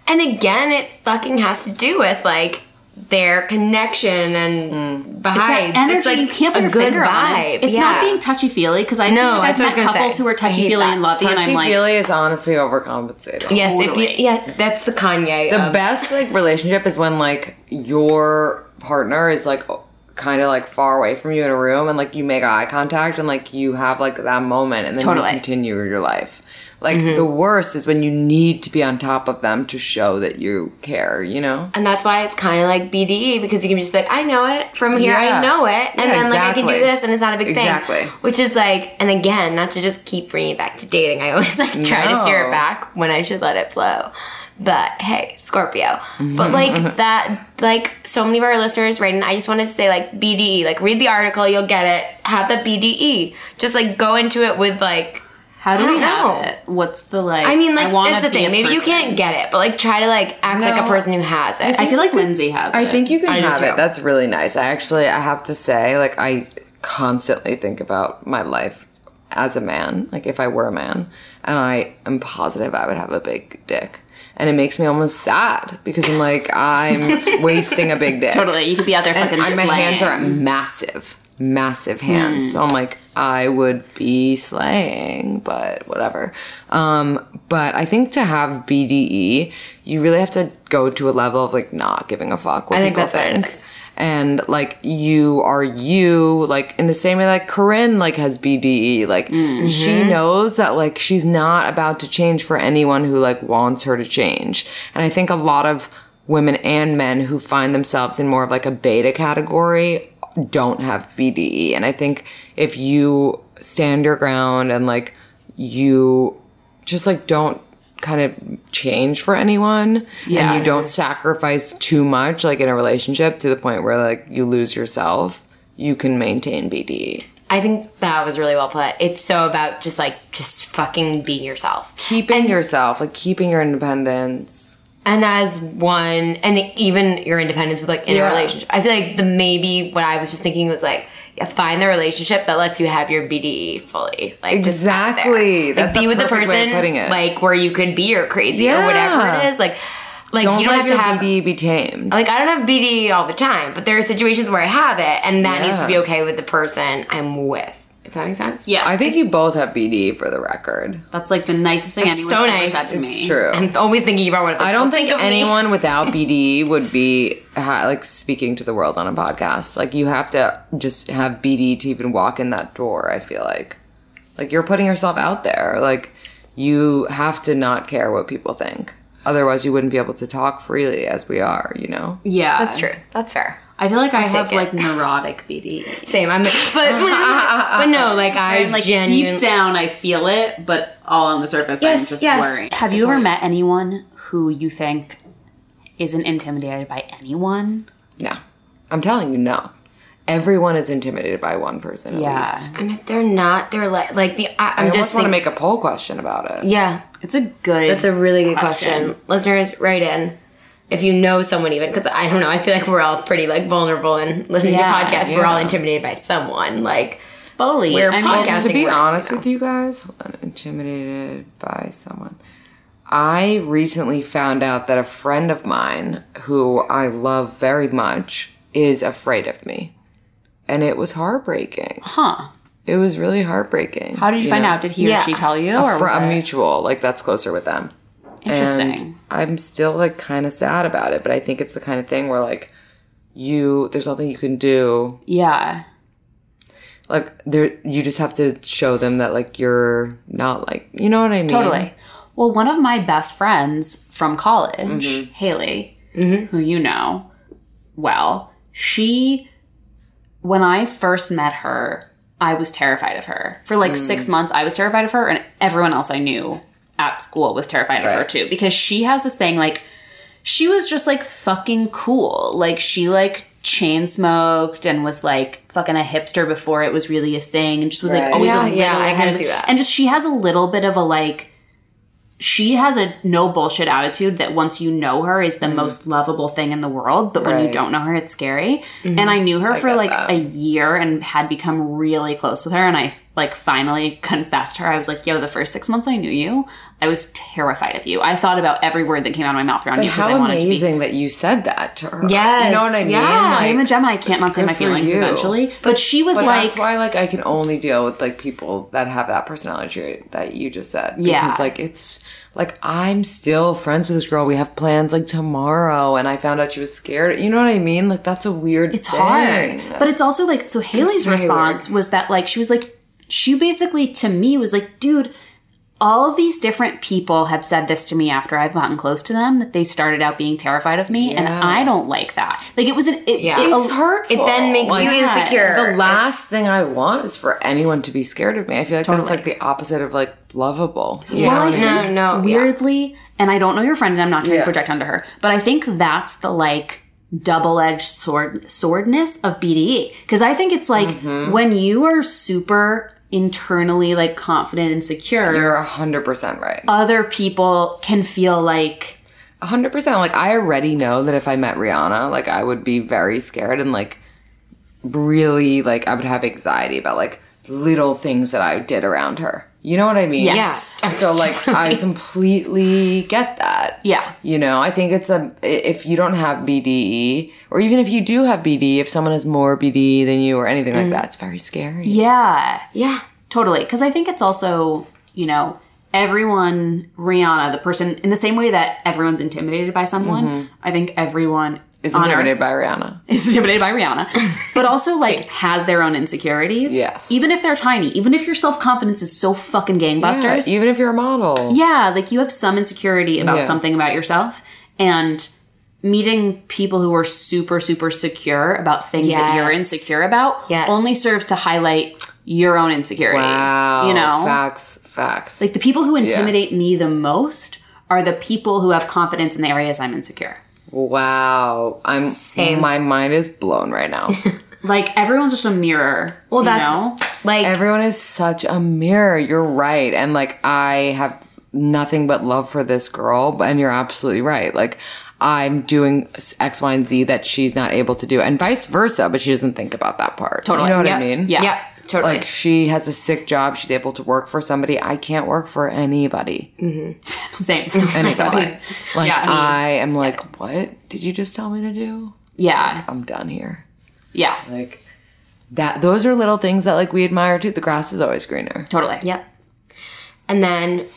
And again, it fucking has to do with like their connection and mm. vibes. It's. It's like you can't put a your good finger on vibe. it. It's yeah. not being touchy feely because I know I've that's what I was met couples say. who are touchy feely that. and lovey, and I'm like, feely is honestly overcompensating. Yes, if you, yeah, that's the Kanye. the of- best like relationship is when like your partner is like kind of like far away from you in a room and like you make eye contact and like you have like that moment and then Totally. you continue your life like Mm-hmm. the worst is when you need to be on top of them to show that you care you know And that's why it's kind of like BDE because you can just be like, I know it from here, Yeah. I know it, and Yeah, then like I can do this, and it's not a big Exactly. thing. Which is like, and again, not to just keep bringing it back to dating. I always like try to steer it back when I should let it flow. But hey, Scorpio. But like that, like so many of our listeners, right? And I just want to say like BDE, like read the article, you'll get it. Have the BDE. Just like go into it with like. How do I we don't have know. it? What's the like? I mean, like wanna it's the thing. a Maybe you can't get it, but like try to like act like a person who has it. I feel like Lindsey has. It. I it. think you can I do have it that's really nice i actually i have to say like i constantly think about my life as a man like if i were a man and i am positive i would have a big dick and it makes me almost sad because i'm like i'm wasting a big dick totally. You could be out there and fucking. I- my hands are massive, massive hands. So I'm like, I would be slaying, but whatever. Um, but I think to have BDE, you really have to go to a level of like not giving a fuck what I think people think. is. And like you are you, like in the same way like Corinne like has BDE. Like Mm-hmm. she knows that like she's not about to change for anyone who like wants her to change. And I think a lot of women and men who find themselves in more of like a beta category don't have BDE. And I think if you stand your ground and like you just like don't kind of change for anyone Yeah. and you don't sacrifice too much like in a relationship to the point where like you lose yourself, you can maintain BDE. I think that was really well put. It's so about just like just fucking being yourself. Keeping yourself, like keeping your independence. And as one and even your independence with like in Yeah. a relationship. I feel like the maybe what I was just thinking was like yeah, find the relationship that lets you have your BDE fully. Like. Exactly. Like That's be with the perfect way of person putting it. like where you could be or crazy or whatever it is. Like like Don't you don't have to have BDE be tamed. like I don't have BDE all the time, but there are situations where I have it and that needs to be okay with the person I'm with. If that makes sense? Yeah, I think you both have BDE for the record. that's like the nicest thing That's anyone's so ever nice. said to me. It's me. true. I'm always thinking about what I don't think of me. anyone without BDE would be ha- like speaking to the world on a podcast. Like you have to just have BDE to even walk in that door. I feel like, like you're putting yourself out there. Like you have to not care what people think. Otherwise, you wouldn't be able to talk freely as we are. You know. Yeah, That's true. That's fair. I feel like I have it. like neurotic BD. Same. I'm, but but no, like I And like genuinely. deep down, I feel it, but all on the surface, I'm Yes, just yes. worried. Have you ever met anyone who you think isn't intimidated by anyone? No, I'm telling you, no. Everyone is intimidated by one person. At Yeah. least. and if they're not, they're like like the. I, I I'm almost just want to make a poll question about it. Yeah, It's a good. that's a really good question. Listeners, write in if you know someone even because I don't know. I feel like we're all pretty like vulnerable and listening Yeah, to podcasts. We're all intimidated by someone. Like bully. We're I mean, podcasting. to be right honest now. with you guys, I'm intimidated by someone. I recently found out that a friend of mine who I love very much is afraid of me. and it was heartbreaking. Huh. It was really heartbreaking. How did you, find know? out? Did he Yeah. or she tell you? a, Or fr- was a it- mutual like that's closer with them Interesting. and i'm still like kind of sad about it but i think it's the kind of thing where like you there's nothing you can do Yeah. like there you just have to show them that like you're not like you know what i mean Totally. Well, one of my best friends from college, mm-hmm. Haley, mm-hmm. who you know well, she, when I first met her, I was terrified of her. For like six mm. months, I was terrified of her, and everyone else I knew at school was terrified of her too, because she has this thing like, she was just like fucking cool. Like, she like chain smoked and was like fucking a hipster before it was really a thing, and just was like Right. always Yeah, a little yeah, I ahead can of- see that. And just she has a little bit of a like, she has a no bullshit attitude that once you know her is the mm-hmm. most lovable thing in the world, but when you don't know her, it's scary. Mm-hmm. And I knew her for like that. a year and had become really close with her. And I like finally confessed her. I was like, yo, the first six months I knew you, I was terrified of you. I thought about every word that came out of my mouth around But you because I wanted to be. amazing that you said that to her. Yes, you know what I mean. yeah. I'm a Gemini. I can't not say my feelings you. eventually. But she was But like, that's why, like, I can only deal with like people that have that personality trait that you just said. Yeah. because like it's like I'm still friends with this girl. We have plans like tomorrow, and I found out she was scared. You know what I mean? Like that's a weird. it's thing. hard. But it's also like so Haley's response was that like she was like she basically to me was like, dude, all of these different people have said this to me after I've gotten close to them that they started out being terrified of me, and I don't like that. Like it was an it, Yeah. it- It's hurtful. It then makes Like, you insecure. The last thing I want is for anyone to be scared of me. I feel like that's like the opposite of like lovable. You Well, know I think No, no, weirdly, and I don't know your friend, and I'm not trying Yeah. to project onto her, but I think that's the like double-edged sword swordness of BDE because I think it's like Mm-hmm. when you are super internally like confident and secure, You're a hundred percent right. other people can feel like A hundred percent. Like I already know that if I met Rihanna, like I would be very scared and like really like I would have anxiety about like little things that I did around her. You know what I mean? Yes. Yeah. So like I completely get that. Yeah. You know, I think it's a if you don't have BDE or even if you do have BDE, if someone has more BDE than you or anything like mm. that, it's very scary. yeah, yeah. totally. Because I think it's also you know everyone Rihanna, the person in the same way that everyone's intimidated by someone. Mm-hmm. I think everyone It's on intimidated Earth by Rihanna. is intimidated by Rihanna, but also like has their own insecurities. Yes. even if they're tiny, even if your self confidence is so fucking Yeah, gangbusters. even if you're a model. yeah, like you have some insecurity about Yeah. something about yourself and meeting people who are super super secure about things that you're insecure about Yes. only serves to highlight your own insecurity. Wow. You know? Facts. Facts. Like the people who intimidate me the most are the people who have confidence in the areas I'm insecure. Wow. I'm Same. my mind is blown right now. Like everyone's just a mirror. Well, you that's know? like Everyone is such a mirror. You're right. And like I have nothing but love for this girl, but and you're absolutely right. Like I'm doing X, Y, and Z that she's not able to do, and vice versa, but she doesn't think about that part. Totally. You know what Yep. I mean? Yeah. yeah, totally. Like she has a sick job, she's able to work for somebody. I can't work for anybody. Mm-hmm. Same. Anybody. Like Yeah, I mean- I am like, what did you just tell me to do? Yeah. I'm done here. Yeah. Like that those are little things that like we admire too. The grass is always greener. Totally. Yep. And then,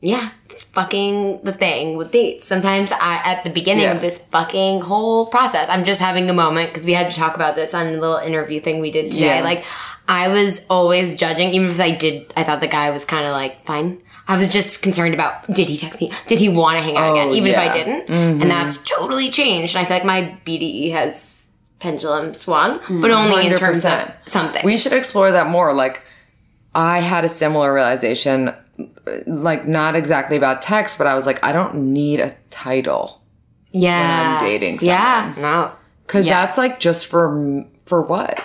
yeah, it's fucking the thing with dates. Sometimes I, at the beginning Yeah. of this fucking whole process, I'm just having a moment because we had to talk about this on a little interview thing we did today. Yeah. Like, I was always judging, even if I did, I thought the guy was kind of like fine. I was just concerned about did he text me? Did he want to hang out again? Oh, Even if I didn't. Mm-hmm. And that's totally changed. I feel like my BDE has pendulum swung, but only in terms of something. We should explore that more. Like, I had a similar realization, like, not exactly about text, but I was like, I don't need a title. yeah. I'm dating Yeah. No. Because Yeah. that's like just for, for what?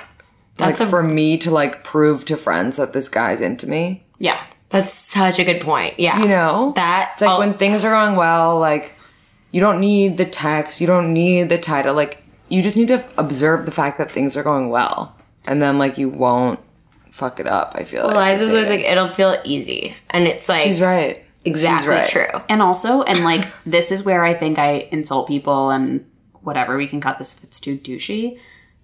That's like, a- for me to like prove to friends that this guy's into me. Yeah. That's such a good point. Yeah. You know? That It's like oh, when things are going well, like, you don't need the text, you don't need the title. Like, you just need to observe the fact that things are going well. And then, like, you won't fuck it up, I feel like. Liza's with always like, it'll feel easy. And it's like She's right. exactly She's right. true. And also, and like, this is where I think I insult people and whatever. We can cut this if it's too douchey.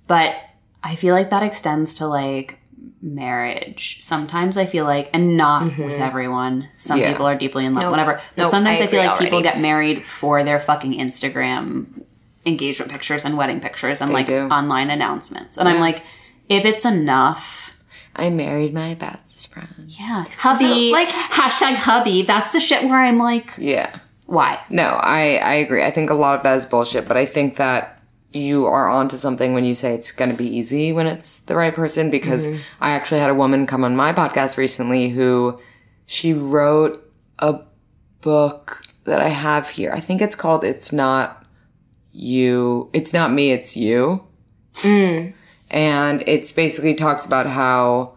But I feel like that extends to like marriage. Sometimes I feel like, and not mm-hmm. with everyone. Some Yeah. people are deeply in love, Nope. whatever. But Nope, sometimes I I, feel like people get married for their fucking Instagram engagement pictures and wedding pictures and like do. online announcements. And I'm like, if it's enough, I married my best friend. yeah, hubby, like- like hashtag hubby. That's the shit where I'm like, Yeah. why? No, I, I agree. I think a lot of that is bullshit, but I think that you are onto something when you say it's going to be easy when it's the right person because I actually had a woman come on my podcast recently who she wrote a book that I have here. I think it's called It's Not You. It's Not Me, It's You. And it's basically talks about how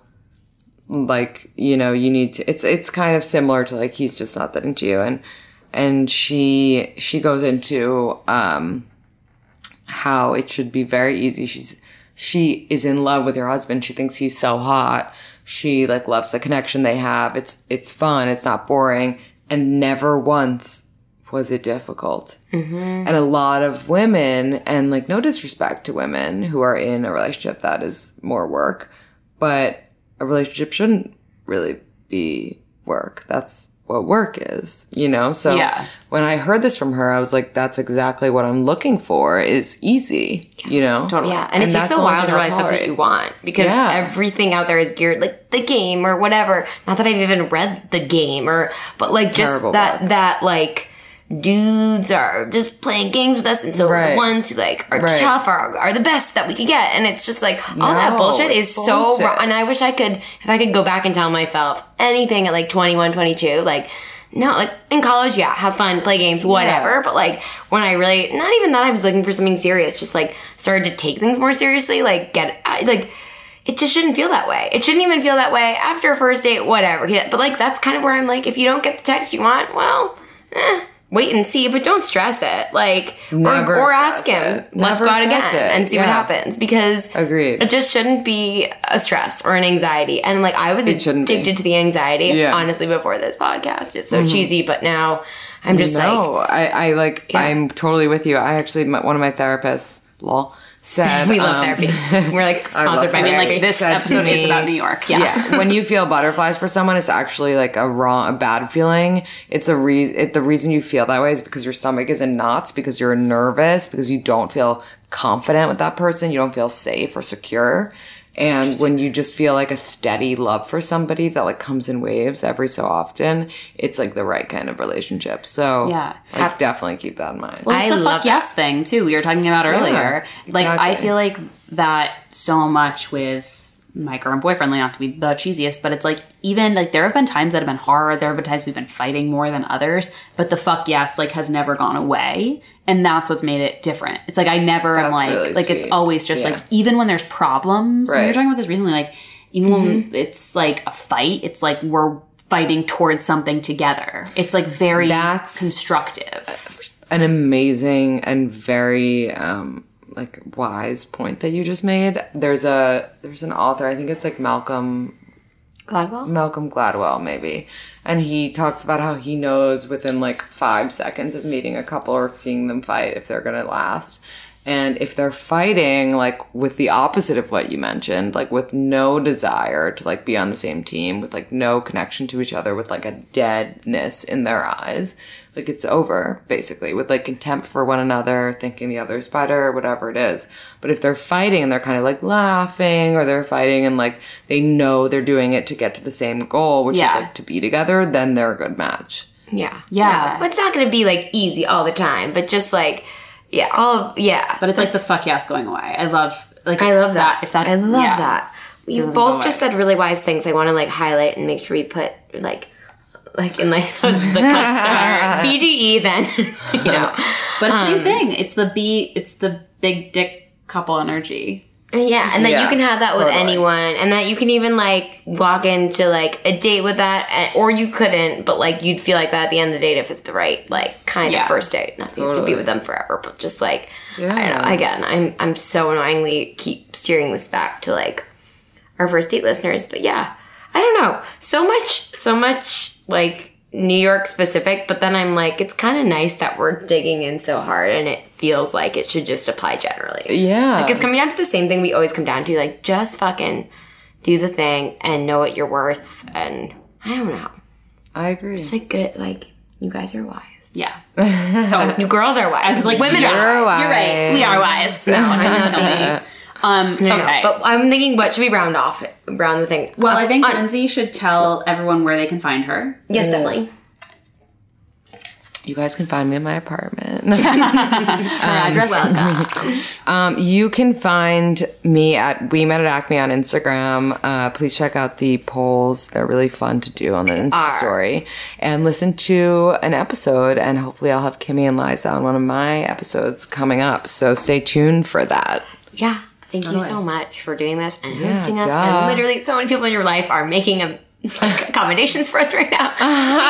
like you know you need to it's it's kind of similar to like he's just not that into you and and she she goes into um how it should be very easy. She's she is in love with her husband. She thinks he's so hot. She like loves the connection they have. It's it's fun. It's not boring. And never once was it difficult. Mm-hmm. And a lot of women and like no disrespect to women who are in a relationship that is more work but a relationship shouldn't really be work. That's what work is you know so Yeah. when i heard this from her i was like that's exactly what i'm looking for is easy you know totally Yeah, and, it takes that's a the only while to realize that's what you want because Yeah. everything out there is geared like the game or whatever. Not that I've even read the game or, but like just Terrible that book. that like dudes are just playing games with us, and so Right. the ones who like are Right. tough are are the best that we could get, and it's just like all that bullshit is it's so bullshit. wrong. And I wish I could, if I could go back and tell myself anything at like 21, 22, like. No, like in college, yeah, have fun, play games, whatever. But like when I really, not even that I was looking for something serious, just like started to take things more seriously, like get, I, like it just shouldn't feel that way. It shouldn't even feel that way after a first date, whatever. But like that's kind of where I'm like, if you don't get the text you want, well, eh, wait and see, but don't stress it. Like, Never or, or ask him, it. let's Never go out again it. and see what happens because Agreed. it just shouldn't be a stress or an anxiety. And like I was It shouldn't be. addicted to the anxiety, Yeah. Mm-hmm. honestly, before this podcast. It's so cheesy, but now I'm just like, no, I, I like. Yeah. I'm totally with you. I actually, my, one of my therapists, lol, said we love um, therapy. We're like sponsored by I mean, like this Said episode is about New York. Yeah. yeah. when you feel butterflies for someone, it's actually like a wrong, a bad feeling. It's a reason. It, the reason you feel that way is because your stomach is in knots, because you're nervous, because you don't feel confident with that person, you don't feel safe or secure. And when you just feel like a steady love for somebody that like comes in waves every so often, it's like the right kind of relationship. So Yeah. like, definitely keep that in mind. Well, it's I the love fuck that. yes thing too. We were talking about earlier. Like I feel like that so much with my current boyfriend, like not to be the cheesiest, but it's like even like there have been times that have been hard. There have been times we've been fighting more than others, but the fuck yes like has never gone away, and that's what's made it different. It's like I never am like really like it's always just Yeah. like even when there's problems. We were talking about this recently, like even when it's like a fight, it's like we're fighting towards something together. It's like very That's- constructive. an amazing and very um like wise point that you just made. There's a there's an author, I think it's like Malcolm Gladwell? Malcolm Gladwell maybe. And he talks about how he knows within like 5 seconds of meeting a couple or seeing them fight if they're going to last. And if they're fighting like with the opposite of what you mentioned, like with no desire to like be on the same team, with like no connection to each other, with like a deadness in their eyes, like it's over basically, with like contempt for one another, thinking the other's better, whatever it is. But if they're fighting and they're kind of like laughing or they're fighting and like they know they're doing it to get to the same goal, which Yeah. is like to be together, then they're a good match. Yeah. Yeah. But it's not going to be like easy all the time, but just like, yeah, all of, yeah. But it's like the fuck yes going away. I love like I love that. If that I love yeah. that. You both just said really wise things. I want to like highlight and make sure we put like, like in like those, the cuts BDE then, you know. But it's Um, same thing. It's the B. It's the big dick couple energy. Yeah, and that Yeah, you can have that with anyone, and that you can even like walk into like a date with that, and- or you couldn't, but like you'd feel like that at the end of the date if it's the right like kind Yeah. of first date. Nothing to be with them forever, but just like I don't know. Again, I'm I'm so annoyingly keep steering this back to like our first date listeners, but yeah, I don't know. So much, so much like New York specific, but then I'm like, it's kind of nice that we're digging in so hard and it feels like it should just apply generally. Yeah. Like it's coming down to the same thing we always come down to, like just fucking do the thing and know what you're worth and I don't know. I agree. It's like good like you guys are wise. Yeah. Oh, you girls are wise. I was like, women You're are wise. You're right. We are wise. No, I'm not kidding you. Um, No, no. But I'm thinking what should we round off round the thing? well, I think On- Lindsey should tell everyone where they can find her. Yes, definitely. You guys can find me in my apartment. Her address. Um, you can find me at We Met at Acme on Instagram. Uh, please check out the polls; they're really fun to do on the Insta story. And listen to an episode, and hopefully, I'll have Kimmy and Liza on one of my episodes coming up. So stay tuned for that. Yeah. Thank you so much for doing this and hosting us. duh. And literally, so many people in your life are making a, um, like, accommodations for us right now. Uh-huh.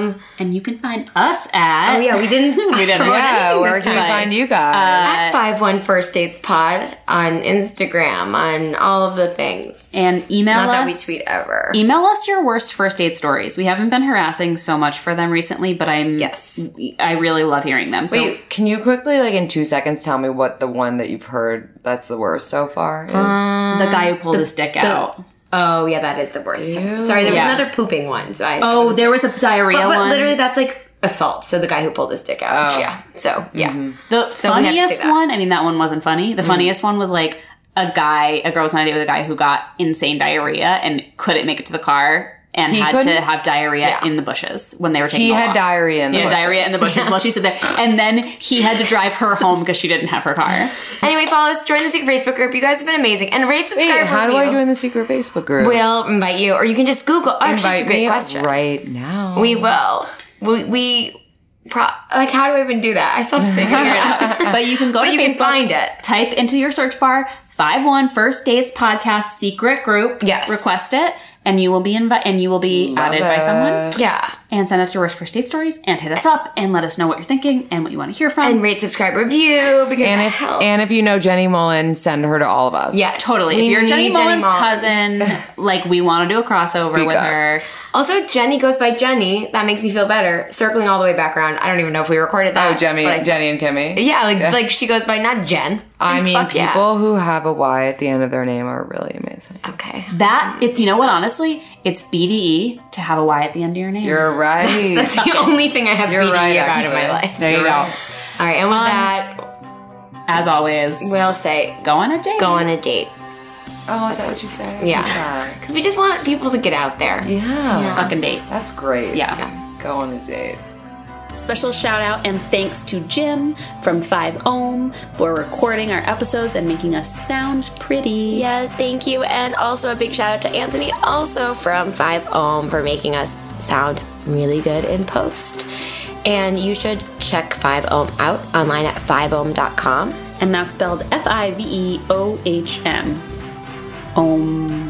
Um, and you can find us at. oh yeah, we didn't. We didn't. Yeah, where can we find you guys? At five one first dates pod on Instagram on all of the things. And email Not that we us. tweet ever. Email us your worst first date stories. We haven't been harassing so much for them recently, but I'm Yes. I really love hearing them. So Wait, can you quickly, like in two seconds, tell me what the one that you've heard that's the worst so far is? the guy who pulled his dick out. Oh yeah, that is the worst. Sorry, there was Yeah. another pooping one. So I Oh, there was a diarrhea but, but one. literally that's like assault. So the guy who pulled his dick out. Oh. Yeah. So yeah. Mm-hmm. The have to say funniest one, I mean, that one wasn't funny. The mm. funniest one was like a guy, a girl was on a date with a guy who got insane diarrhea and couldn't make it to the car and He had couldn't? to have diarrhea Yeah. in the bushes when they were taking He had walk. diarrhea in the He had bushes. diarrhea in the bushes while she stood there. And then he had to drive her home because she didn't have her car. Anyway, follow us, join the secret Facebook group. You guys have been amazing. And rate, subscribe, Wait, how do I join the secret Facebook group? We'll invite you, or you can just Google. Oh, actually, it's a Invite great me question. right now. We will. We, we pro- like. How do I even do that? I still have to figure it out. But you can go to you Facebook, can find it. type into your search bar 51 First Dates Podcast Secret Group. Yes. Request it, and you will be invited and you will be added by someone. Yeah. And send us your worst first date stories and hit us up and let us know what you're thinking and what you want to hear from. And rate, subscribe, review because and if helps. and if you know Jenny Mollen, send her to all of us. yeah, Totally. We if you're Jenny need Mollen's Mollen. cousin, like we want to do a crossover Speak with up. her. Also, Jenny goes by Jenny. That makes me feel better. Circling all the way back around. I don't even know if we recorded that. Oh, Jenny, but Jenny and Kimmy. Yeah, like like she goes by not Jen. I And mean, fuck yeah. people who have a Y at the end of their name are really amazing. Okay. That it's you know what honestly it's BDE to have a Y at the end of your name. You're right. That's the only thing I have You're BDE right, about in my life. there you You're go. right. All right, and with Um, that, As always, we'll say go on a date. go on a date. oh, is that what you say? Yeah. Because we just want people to get out there. Yeah. Yeah. fucking date. That's great. Yeah. Go on a date. Special shout out and thanks to Jim from 5 Ohm for recording our episodes and making us sound pretty. Yes, thank you. And also a big shout out to Anthony, also from 5 Ohm, for making us sound really good in post. And you should check 5 Ohm out online at 5ohm.com. And that's spelled F I V E O H M. Ohm.